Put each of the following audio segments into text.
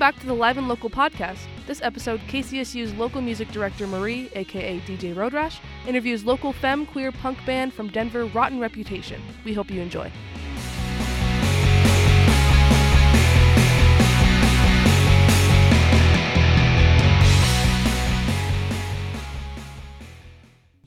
back to the Live and Local podcast. This episode, KCSU's local music director Marie, aka DJ Road Rash, interviews local femme queer punk band from Denver, Rotten Reputation. We hope you enjoy.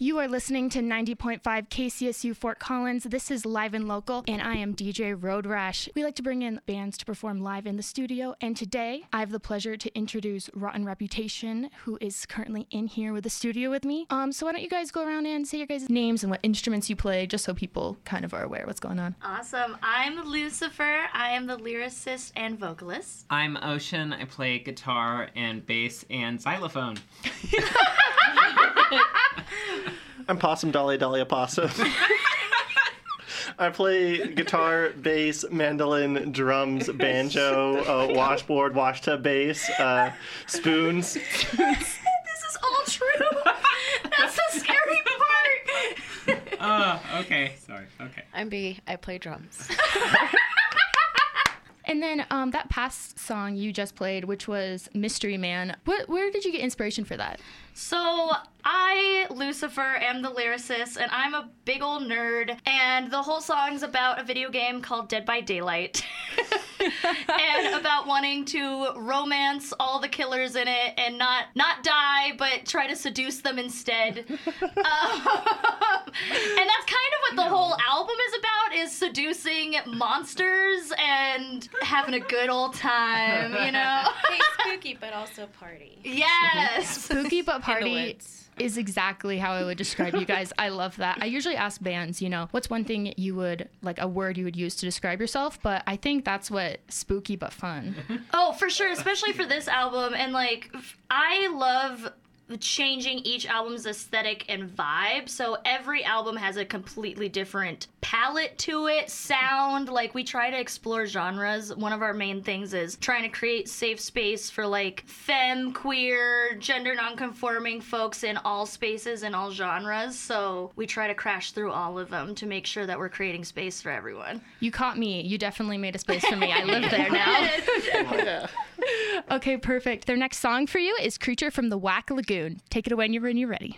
You are listening to 90.5 KCSU Fort Collins. This is Live and Local, and I am DJ Road Rash. We like to bring in bands to perform live in the studio, and today I have the pleasure to introduce Rotten Reputation, who is currently in here with the studio with me. Um, so why don't you guys go around and say your guys' names and what instruments you play, just so people kind of are aware what's going on. Awesome. I'm Lucifer. I am the lyricist and vocalist. I'm Ocean. I play guitar and bass and xylophone. I'm Possum Dolly Dolly Opossum. I play guitar, bass, mandolin, drums, banjo, uh, washboard, washtub bass, uh, spoons. This is all true. That's the scary part. Oh, okay. Sorry. Okay. I'm B. I play drums. And then um, that past song you just played, which was Mystery Man, what, where did you get inspiration for that? So, I, Lucifer, am the lyricist, and I'm a big old nerd. And the whole song's about a video game called Dead by Daylight. and about wanting to romance all the killers in it and not not die, but try to seduce them instead. um, and that's kind of what the whole album is about: is seducing monsters and having a good old time. You know? Hey, spooky, but also party. yes. Spooky but In the party is exactly how I would describe you guys. I love that. I usually ask bands, you know, what's one thing you would like a word you would use to describe yourself, but I think that's what spooky but fun. Oh, for sure, especially for this album. And like, I love changing each album's aesthetic and vibe. So every album has a completely different palette to it, sound. Like, we try to explore genres. One of our main things is trying to create safe space for like femme, queer, gender nonconforming folks in all spaces and all genres. So we try to crash through all of them to make sure that we're creating space for everyone. You caught me. You definitely made a space for me. I live there now. Okay, perfect. Their next song for you is Creature from the Whack Lagoon. Take it away when you're when you're ready.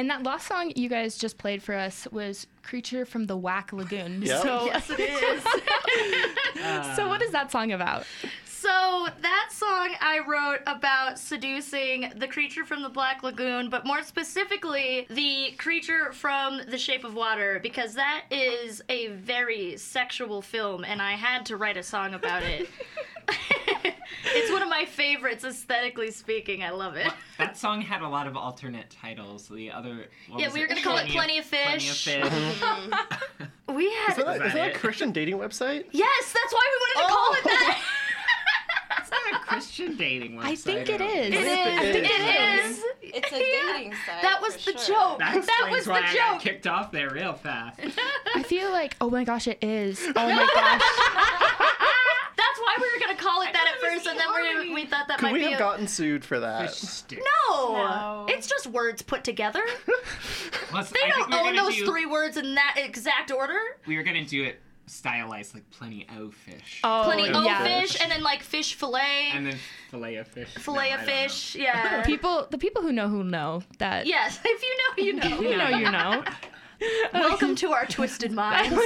And that last song you guys just played for us was Creature from the Whack Lagoon. Yep. So, Yes, it is. so what is that song about? So that song I wrote about seducing the creature from the Black Lagoon, but more specifically, the creature from The Shape of Water, because that is a very sexual film, and I had to write a song about it. it's one of my favorites, aesthetically speaking. I love it. That song had a lot of alternate titles. The other. what Yeah, we were gonna call it Plenty of Fish. Plenty of Fish. Mm-hmm. We had. Is that, that is that a? Christian dating website? Yes, that's why we wanted to call it that. Oh. It's not a Christian dating website. I think it don't is. It is. It It is. It's a Yeah. dating site. That was for the sure. joke. That, That explains was the why I got joke. kicked off there real fast. I feel like, oh my gosh, it is. Oh my gosh. That's why we were gonna call it that at first, and then we, we thought that Could might we be We have a... gotten sued for that? No. No. it's just words put together. Plus, They I don't own those do, three words in that exact order. We were gonna do it stylized like plenty of fish. Oh, Plenty of yeah. fish, and then like fish fillet, And then fillet of fish. fillet No, of I don't know. fish. Yeah. People, the people who know who know that. yes, if you know, you know. You know, you know. Welcome to our twisted minds.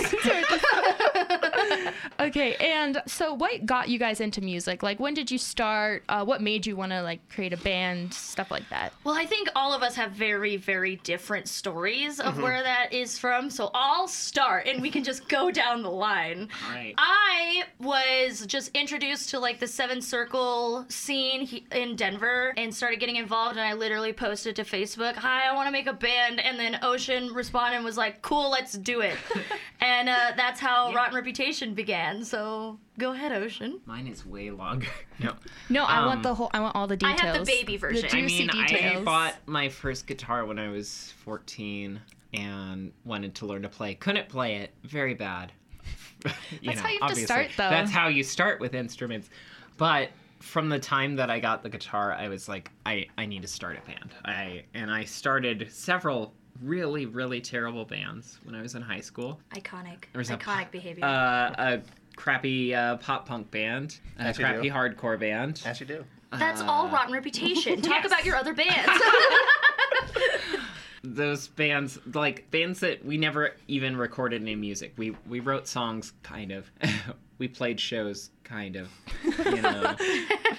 okay, and so what got you guys into music? Like, when did you start? Uh, what made you want to like create a band? Stuff like that. Well, I think all of us have very, very different stories of where that is from. So I'll start and we can just go down the line. All right. I was just introduced to like the Seventh Circle scene in Denver and started getting involved. And I literally posted to Facebook, "Hi, I want to make a band." And then Ocean responded and was like, "Cool, let's do it." and uh, that's how Rotten Reputation began. So go ahead, Ocean. Mine is way longer. No. No, I Um, want the whole. I want all the details. I have the baby version. The I juicy mean, I bought my first guitar when I was 14 and wanted to learn to play. Couldn't play it. Very bad. You That's how you have to start, though. That's how you start with instruments. But from the time that I got the guitar, I was like, I, I need to start a band. I and I started several really, really terrible bands when I was in high school. Iconic. There was a Iconic po- behavior. Uh, a crappy uh, pop punk band, a As you crappy do. hardcore band. As you do. That's all uh, Rotten Reputation. Talk yes. about your other bands. those bands like bands that we never even recorded any music. We we wrote songs kind of. We played shows kind of you know.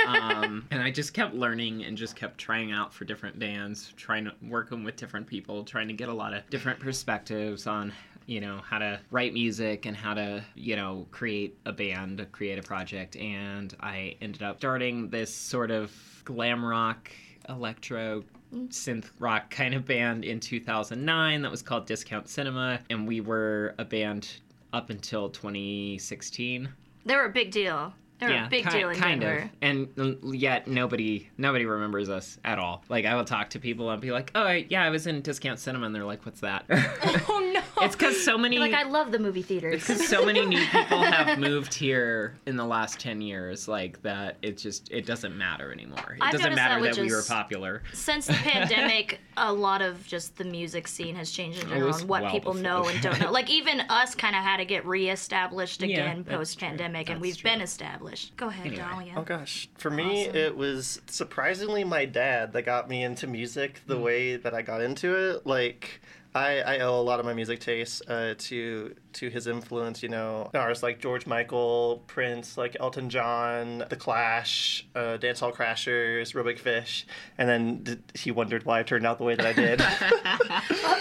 Um, and i just kept learning and just kept trying out for different bands trying to working with different people trying to get a lot of different perspectives on you know how to write music and how to you know create a band create a project. And i ended up starting this sort of glam rock electro mm. synth rock kind of band in 2009 that was called Discount Cinema, and we were a band up until 2016. they were a big deal. They were a big ki- deal in kind Denver. of. And yet nobody nobody remembers us at all. Like I will talk to people and be like, "Oh, I- yeah, I was in Discount Cinema," and they're like, "What's that?" Oh no. it's because so many. Like I love the movie theaters. because so many new people have moved here in the last 10 years like that it just it doesn't matter anymore it I've doesn't matter that that, with we were popular Since the pandemic, a lot of just the music scene has changed in general was what well people before know and don't know. Like even us kind of had to get reestablished again that's post pandemic, and we've true. been established. Go ahead, Anyway. Dahlia. Oh gosh, for me Awesome. it was surprisingly my dad that got me into music the way that I got into it. Like I, I owe a lot of my music tastes uh, to to his influence. You know, artists like George Michael, Prince, like Elton John, The Clash, uh, Dancehall Crashers, Real Big Fish, and then d- he wondered why I turned out the way that I did.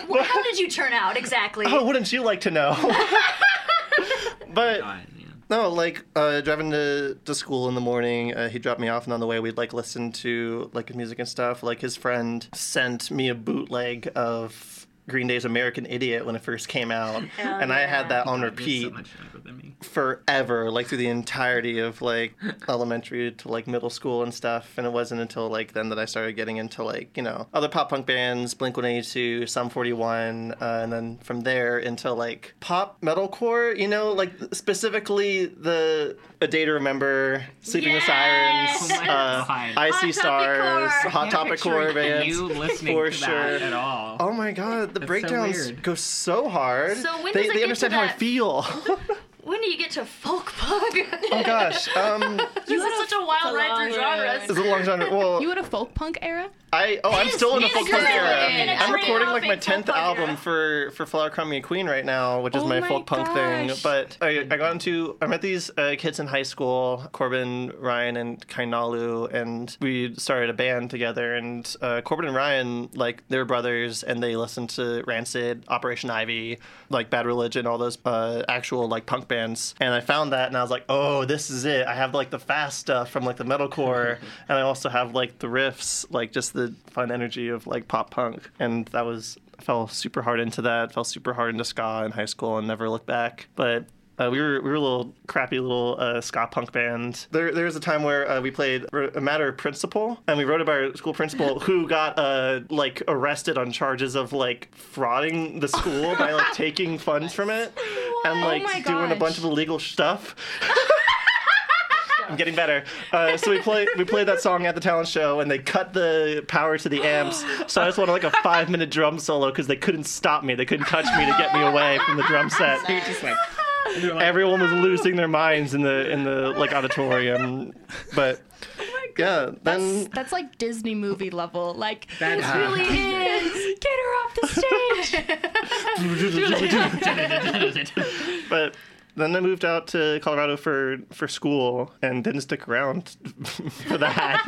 Well, how did you turn out exactly? oh, wouldn't you like to know? but God, yeah. No, like uh, driving to, to school in the morning, uh, he dropped me off, and on the way we'd like listen to like music and stuff. Like his friend sent me a bootleg of Green Day's American Idiot when it first came out, Hell and I had that on repeat. so forever, like through the entirety of like elementary to like middle school and stuff. And it wasn't until like then that I started getting into like you know other pop punk bands, Blink One Eighty Two, Sum Forty One, uh, and then from there into like pop metalcore. You know, like specifically the A Day to Remember, Sleeping with Sirens, Oh uh, God. I See Stars, Core. Hot Topic Core bands. you listening for to sure. that at all Oh my god, the so breakdowns weird. go so hard. So when they, does it they get to understand how I feel. When do you get to folk punk? oh gosh. Um, this is such a wild it's a ride through ride. genres. It's a long genre. Well, You had a folk punk era? I oh I'm still in the folk punk era. a I'm recording like my tenth album for for Flower Crummy Queen right now, which is Oh my, my folk punk thing. But I, I got into I met these uh, kids in high school, Corbin, Ryan, and Kainalu, and we started a band together. And uh, Corbin and Ryan like they're brothers, and they listened to Rancid, Operation Ivy, like Bad Religion, all those uh, actual like punk bands. And I found that, and I was like, oh, this is it. I have like the fast stuff from like the metalcore, and I also have like the riffs, like just the fun energy of like pop punk. And that was I fell super hard into that. Fell super hard into ska in high school and never looked back. But uh, we were we were a little crappy little uh, ska punk band. There there was a time where uh, we played a matter of principle, and we wrote about our school principal who got uh, like arrested on charges of like frauding the school by like taking funds from it and like Oh doing a bunch of illegal stuff. I'm getting better. Uh, so we play we played that song at the talent show, and they cut the power to the amps. So I just wanted like a five minute drum solo because they couldn't stop me. They couldn't touch me to get me away from the drum set. You're just like, like Everyone was losing their minds in the in the like auditorium, but yeah, then That's like Disney movie level. Like, That's it really is. Get her off the stage. but then I moved out to Colorado for for school and didn't stick around for that.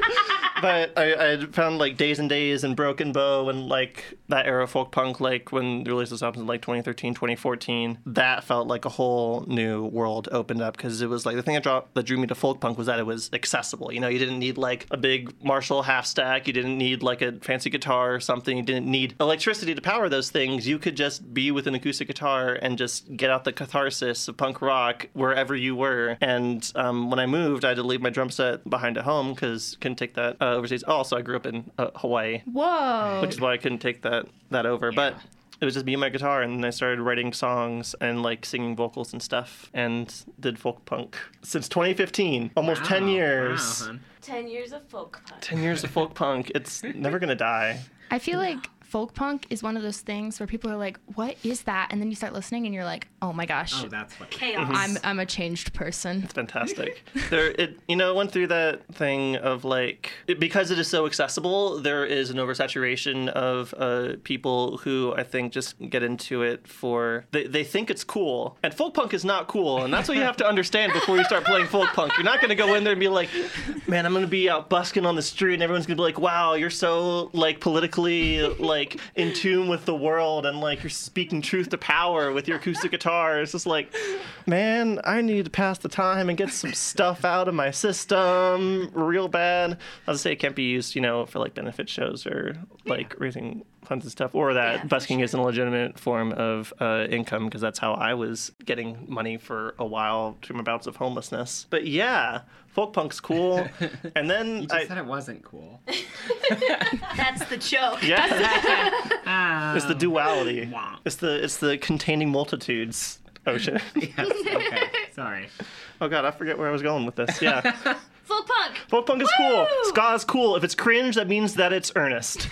But I, I found like Days N' Daze and Broken Bow and like that era of folk punk, like when the released those albums in like 2013, 2014. That felt like a whole new world opened up because it was like the thing that, draw, that drew me to folk punk was that it was accessible. You know, you didn't need like a big Marshall half stack, you didn't need like a fancy guitar or something, you didn't need electricity to power those things. You could just be with an acoustic guitar and just get out the catharsis of punk rock wherever you were. And um, when I moved, I had to leave my drum set behind at home because couldn't take that uh, overseas. Also, I grew up in uh, Hawaii, Whoa. which is why I couldn't take that that over. But it was just me and my guitar, and I started writing songs and like singing vocals and stuff, and did folk punk since 2015, almost 10 years. Wow, 10 years of folk punk. 10 years of folk punk. It's never gonna die. I feel like folk punk is one of those things where people are like, "What is that?" And then you start listening, and you're like, "Oh my gosh, Oh, that's what. Chaos. I'm I'm a changed person." It's fantastic. there, it you know, it went through that thing of like it, because it is so accessible. There is an oversaturation of uh, people who I think just get into it for they, they think it's cool, and folk punk is not cool, and that's what you have to understand before you start playing folk punk. You're not going to go in there and be like, man, I'm going to be out busking on the street, and everyone's going to be like, wow, you're so like politically like in tune with the world, and like you're speaking truth to power with your acoustic guitar. It's just like, man, I need to pass the time and get some stuff out of my system real bad. I'll just say it can't be used, you know, for like benefit shows or like raising funds and stuff, or that Yeah, for busking isn't a legitimate form of uh, income because that's how I was getting money for a while through my bouts of homelessness. But yeah, folk punk's cool. and then You just I, said it wasn't cool. That's the joke. yeah, Ah. it's the duality. Wah. It's the it's the containing multitudes ocean. Yes, okay. Sorry. oh god, I forget where I was going with this. Yeah. Folk punk. Folk punk is cool. Ska is cool. If it's cringe, that means that it's earnest.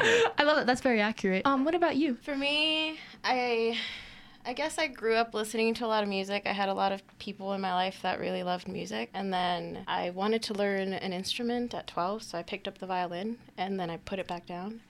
I love it. That's very accurate. Um, what about you? For me, I I guess I grew up listening to a lot of music. I had a lot of people in my life that really loved music. And then I wanted to learn an instrument at 12, so I picked up the violin and then I put it back down.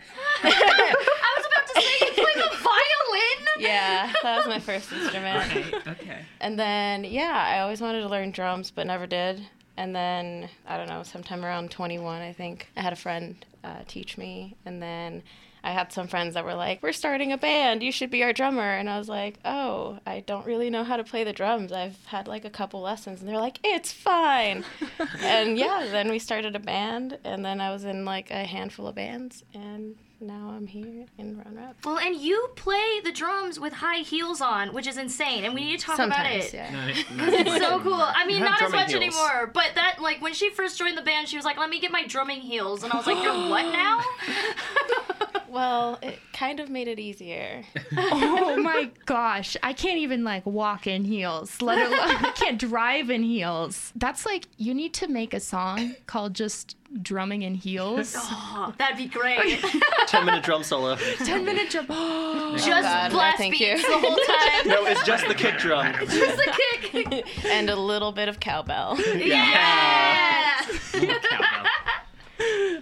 I was about to say you play the violin. Yeah, that was my first instrument. Okay. Okay. And then, yeah, I always wanted to learn drums, but never did. And then, I don't know, sometime around 21, I think, I had a friend uh, teach me. And then I had some friends that were like, We're starting a band. You should be our drummer. And I was like, Oh, I don't really know how to play the drums. I've had like a couple lessons. And they're like, It's fine. and yeah, then we started a band. And then I was in like a handful of bands. And now I'm here in Run Rap. Well, and you play the drums with high heels on, which is insane, and we need to talk about Sometimes, it. yeah. Not, not It's so cool. I mean, You not as much heels. anymore, but that like when she first joined the band, she was like, "Let me get my drumming heels," and I was like, "You're what now?" Well, it kind of made it easier. oh my gosh, I can't even like walk in heels. Let alone I can't drive in heels. That's like you need to make a song called just drumming in heels. oh, that'd be great. 10 minute drum solo. Ten minute drum. Oh, just God, blast thank beats you. the whole time. No, it's just the kick drum. Just the kick. and a little bit of cowbell. Yeah. Cowbell.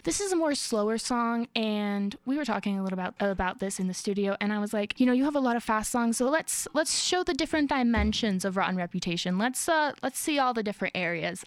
This is a more slower song, and we were talking a little about about this in the studio, and I was like, you know, you have a lot of fast songs, so let's let's show the different dimensions of Rotten Reputation. Let's uh let's see all the different areas.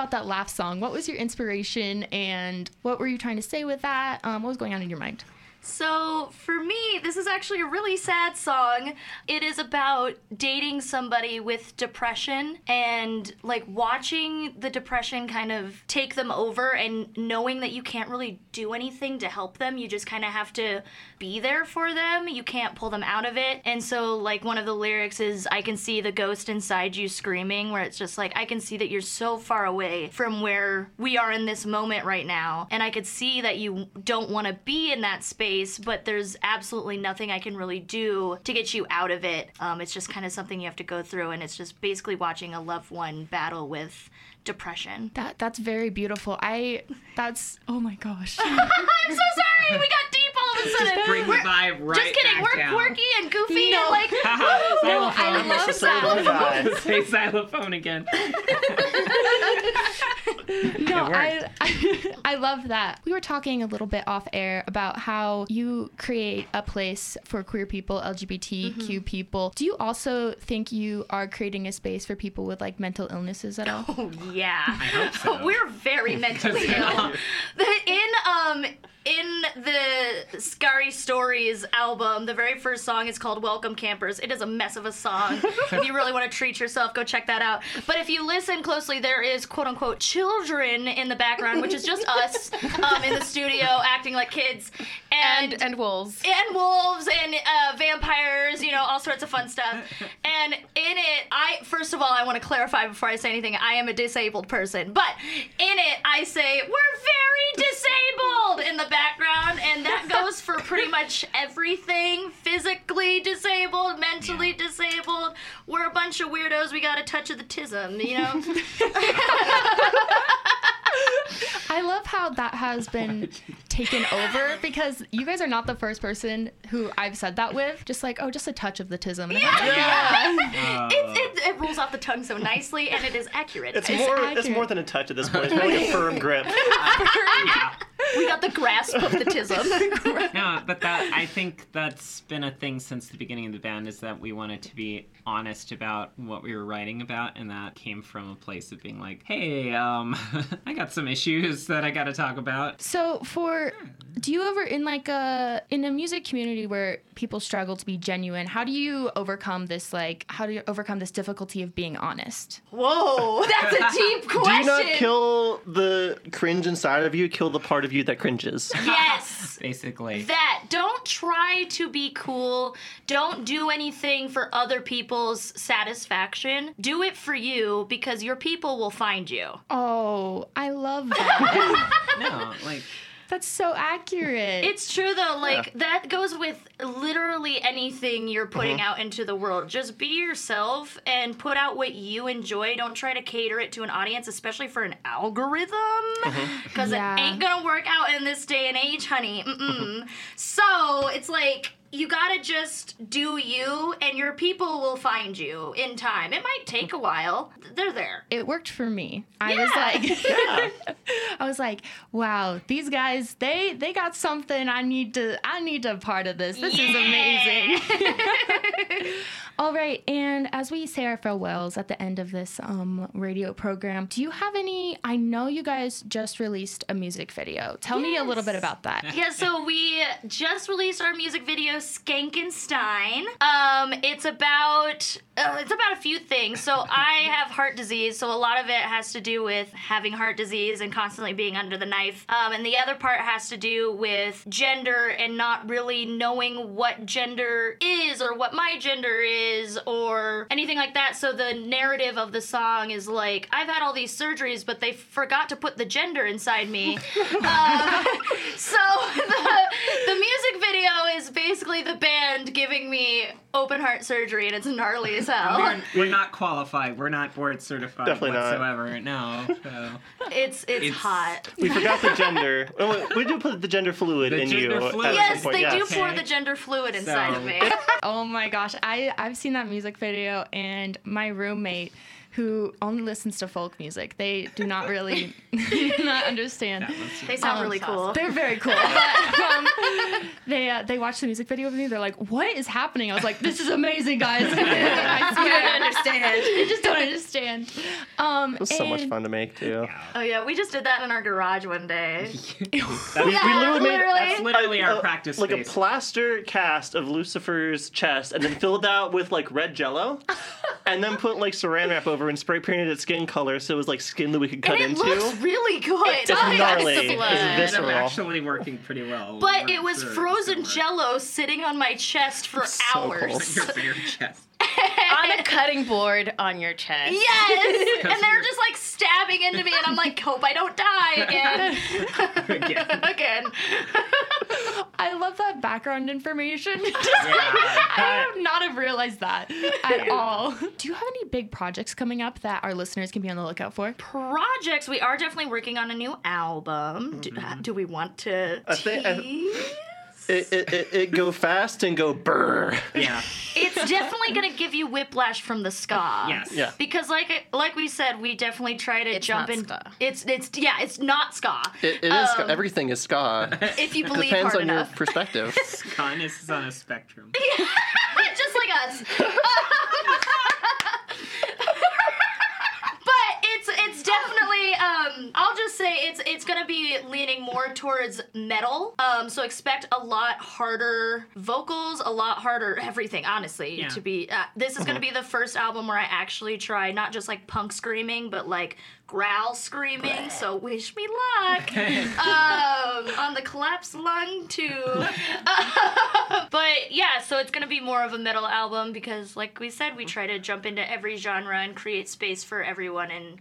About that laugh song. What was your inspiration and what were you trying to say with that? Um, what was going on in your mind? So, for me, this is actually a really sad song. It is about dating somebody with depression and like watching the depression kind of take them over and knowing that you can't really do anything to help them. You just kind of have to be there for them. You can't pull them out of it. And so, like, one of the lyrics is, I can see the ghost inside you screaming, where it's just like, I can see that you're so far away from where we are in this moment right now. And I could see that you don't want to be in that space, but there's absolutely nothing I can really do to get you out of it. Um, it's just kind of something you have to go through, and it's just basically watching a loved one battle with depression. That that's very beautiful. I that's oh my gosh. I'm so sorry, we got deep of a sudden. Bring the vibe right just kidding, back we're down. quirky and goofy No. and like, no, I love Necessarily that. Say xylophone again. No, I, I I love that. We were talking a little bit off air about how you create a place for queer people, LGBTQ Mm-hmm. people. Do you also think you are creating a space for people with like mental illnesses at all? Oh yeah. I hope so. We're very mentally ill. In um in the Scary Stories album, the very first song is called Welcome Campers. It is a mess of a song. if you really want to treat yourself, go check that out. But if you listen closely, there is quote unquote children in the background, which is just us um, in the studio acting like kids. And And and wolves. and wolves and uh, vampires, you know, all sorts of fun stuff. And in it, I first of all, I want to clarify before I say anything. I am a disabled person, but in it, I say we're very disabled in the background, and that goes for pretty much everything: physically disabled, mentally disabled. We're a bunch of weirdos. We got a touch of the tism, you know. I love how that has been taken over because you guys are not the first person who I've said that with. Just like, oh, just a touch of the tism. And I'm like, Uh, It, it, it rolls off the tongue so nicely, and it is accurate. It's It's more. It's more than a touch at this point. It's more like a firm grip. yeah. We got the grasp of the tism. No, but that I think that's been a thing since the beginning of the band is that we wanted to be honest about what we were writing about, and that came from a place of being like, "Hey, um, I got some issues that I got to talk about." So for do you ever in like a in a music community where people struggle to be genuine, how do you overcome this like how do you overcome this difficulty of being honest? Whoa, that's a deep question. Do question. you not kill the cringe inside of you? Kill the part of you that cringes. Yes. Basically, That don't try to be cool. Don't do anything for other people's satisfaction. Do it for you because your people will find you. Oh, I love that. no, like That's so accurate. It's true though, like that goes with literally anything you're mm-hmm. putting out into the world. Just be yourself and put out what you enjoy. Don't try to cater it to an audience, especially for an algorithm, mm-hmm. because Yeah. it ain't gonna work out in this day and age, honey. Mm-mm. Mm-hmm. So it's like you gotta just do you, and your people will find you in time. It might take a while. They're there. it worked for me. I was Yeah. like I was like, wow, these guys, they they got something I need to I need to part of this. This is amazing. All right, and as we say our farewells at the end of this um, radio program, do you have any? I know you guys just released a music video. Tell me a little bit about that. Yeah, so we just released our music video Skankenstein. Um, it's about uh, it's about a few things. So I have heart disease, so a lot of it has to do with having heart disease and constantly being under the knife. Um, and the other part has to do with gender and not really knowing what gender is or what my gender is or anything like that. So the narrative of the song is like I've had all these surgeries, but they forgot to put the gender inside me. Uh, so the, the music video is basically the band giving me open heart surgery, and it's gnarly as hell. we're, we're not qualified. We're not board certified Definitely not. whatsoever. No. So. It's it's, It's- hot. We forgot the gender. Oh, we do put the gender fluid The in gender you. fluid. Yes, some point, they do yes. pour Okay. the gender fluid inside So- of me. Oh my gosh, I I've seen that music video and my roommate who only listens to folk music. They do not really not understand. They sound Um, really cool. They're very cool. But, um, they uh, they watched the music video with me. They're like, "What is happening?" I was like, "This is amazing, guys." I swear. don't understand. They just don't understand. Um, It was so much fun to make too. Oh yeah, we just did that in our garage one day. That's, We, we literally made that's literally our a- practice like space. a plaster cast of Lucifer's chest, and then filled out with like red Jello, and then put like Saran wrap over and spray painted it skin color, so it was like skin that we could cut and it into. looks really good. it's gnarly. Honestly. It's Ended up visceral. actually working pretty well. But weren't it was sure frozen it would work. jello sitting on my chest for hours. So hours. cool. Your bare chest. On a cutting board on your chest. Yes! and they're just like stabbing into me, and I'm like, hope I don't die again. Again. again. I love that background information. Yeah, I that- would not have realized that at all. Do you have any big projects coming up that our listeners can be on the lookout for? Projects. We are definitely working on a new album. Do, uh, do we want to I think- I- tease? It, it, it, it go fast and go brr. yeah. It's definitely gonna give you whiplash from the ska. Yes. Yeah. Because like like we said, we definitely try to It's jump not in. ska. It's it's yeah, it's not ska. It, it is ska. Um, Everything is ska. If you believe Depends hard on enough. your perspective. Kindness is on a spectrum. just like us. but it's it's definitely um I'll just say it's it's gonna be leaning more towards metal. Um so expect a lot harder vocals, a lot harder everything, honestly. Yeah. To be uh, this is gonna be the first album where I actually try not just like punk screaming, but like growl screaming. So wish me luck. um on the collapsed lung too. but yeah, so it's gonna be more of a metal album because, like we said, we try to jump into every genre and create space for everyone and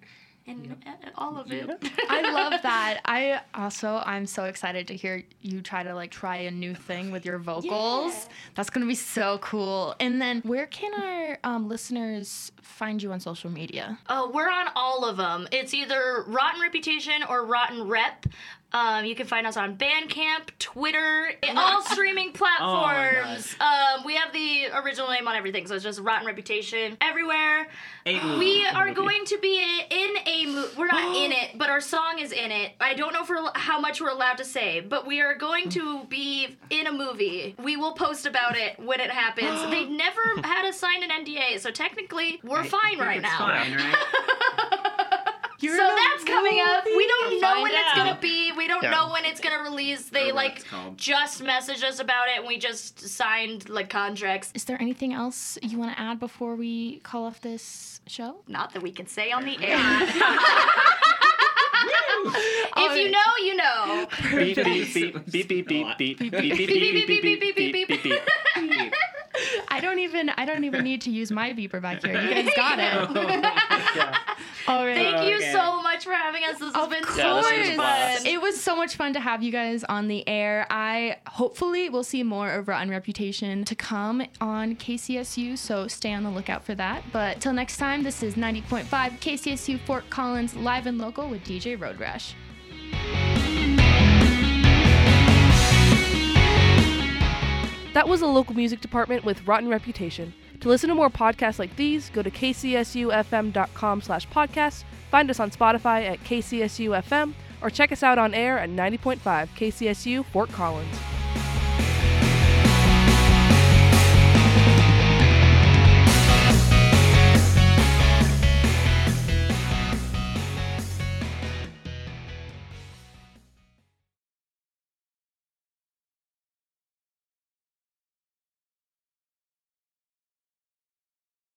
and uh, all of it. I love that. I also I'm so excited to hear you try to like try a new thing with your vocals. Yeah. That's gonna be so cool. And then where can our um, listeners find you on social media? Oh, we're on all of them. It's either Rotten Reputation or Rotten Rep. Um, you can find us on Bandcamp, Twitter, all streaming platforms. um, we have the original name on everything, so it's just Rotten Reputation everywhere. A. We are going to be in a movie. We're not in it, but our song is in it. I don't know for how much we're allowed to say, but we are going to be in a movie. We will post about it when it happens. they never had us sign an NDA, so technically we're I fine right it's now. Fine, right? You're So that's coming up. We don't know find when it's gonna be. We don't Yeah. know when it's gonna release. They like just messaged us about it, and we just signed like contracts. Is there anything else you want to add before we call off this show? Not that we can say on the air. if you know, you know. Beep beep beep beep beep beep beep beep beep beep beep beep beep beep beep beep beep. I don't even I don't even need to use my beeper back here. You guys got it. Oh, yeah. All right. Thank you Okay. so much for having us. This has Of been so Yeah, this was much fun. It was so much fun to have you guys on the air. I hopefully will see more of Rotten Reputation to come on KCSU, so stay on the lookout for that. But till next time, this is 90.5 KCSU Fort Collins live and local with DJ Road Rash. That was the local music department with Rotten Reputation. To listen to more podcasts like these, go to kcsufm.com slash podcasts, find us on Spotify at kcsufm, or check us out on air at 90.5 KCSU Fort Collins.